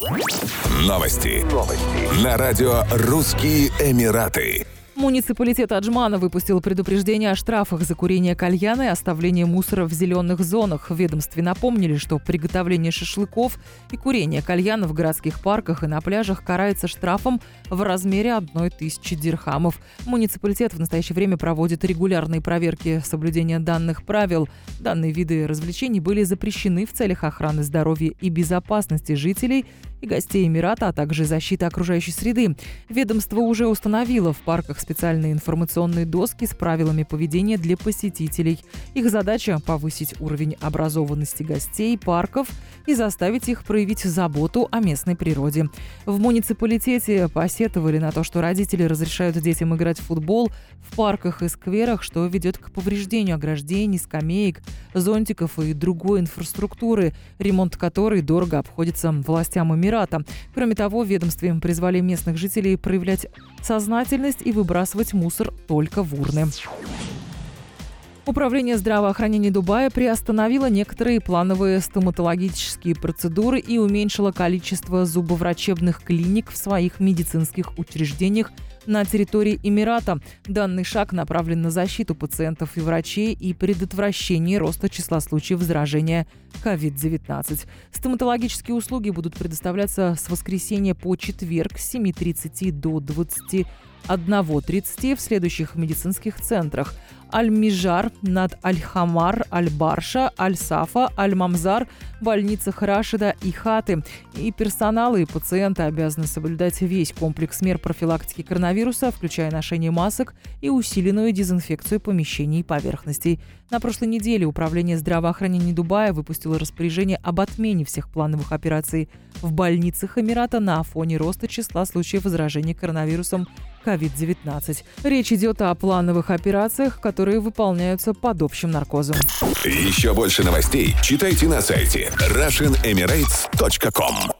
Новости. Новости. На радио «Русские Эмираты». Муниципалитет Аджмана выпустил предупреждение о штрафах за курение кальяна и оставление мусора в зеленых зонах. В ведомстве напомнили, что приготовление шашлыков и курение кальяна в городских парках и на пляжах карается штрафом в размере одной тысячи дирхамов. Муниципалитет в настоящее время проводит регулярные проверки соблюдения данных правил. Данные виды развлечений были запрещены в целях охраны здоровья и безопасности жителей и гостей Эмирата, а также защиты окружающей среды. Ведомство уже установило в парках специальные информационные доски с правилами поведения для посетителей. Их задача – повысить уровень образованности гостей парков и заставить их проявить заботу о местной природе. В муниципалитете посетовали на то, что родители разрешают детям играть в футбол в парках и скверах, что ведет к повреждению ограждений, скамеек, зонтиков и другой инфраструктуры, ремонт которой дорого обходится властям Эмирата Эмирата. Кроме того, ведомстве призвали местных жителей проявлять сознательность и выбрасывать мусор только в урны. Управление здравоохранения Дубая приостановило некоторые плановые стоматологические процедуры и уменьшило количество зубоврачебных клиник в своих медицинских учреждениях на территории Эмирата. Данный шаг направлен на защиту пациентов и врачей и предотвращение роста числа случаев заражения COVID-19. Стоматологические услуги будут предоставляться с воскресенья по четверг с 7.30 до 20 1.30 в следующих медицинских центрах. Аль-Мижар, над Аль-Хамар, Аль-Барша, Аль-Сафа, Аль-Мамзар, больницах Рашида и Хаты. И персонал, и пациенты обязаны соблюдать весь комплекс мер профилактики коронавируса, включая ношение масок и усиленную дезинфекцию помещений и поверхностей. На прошлой неделе Управление здравоохранения Дубая выпустило распоряжение об отмене всех плановых операций в больницах Эмирата на фоне роста числа случаев заражения коронавирусом COVID-19. Речь идет о плановых операциях, которые выполняются под общим наркозом. Еще больше новостей читайте на сайте RussianEmirates.com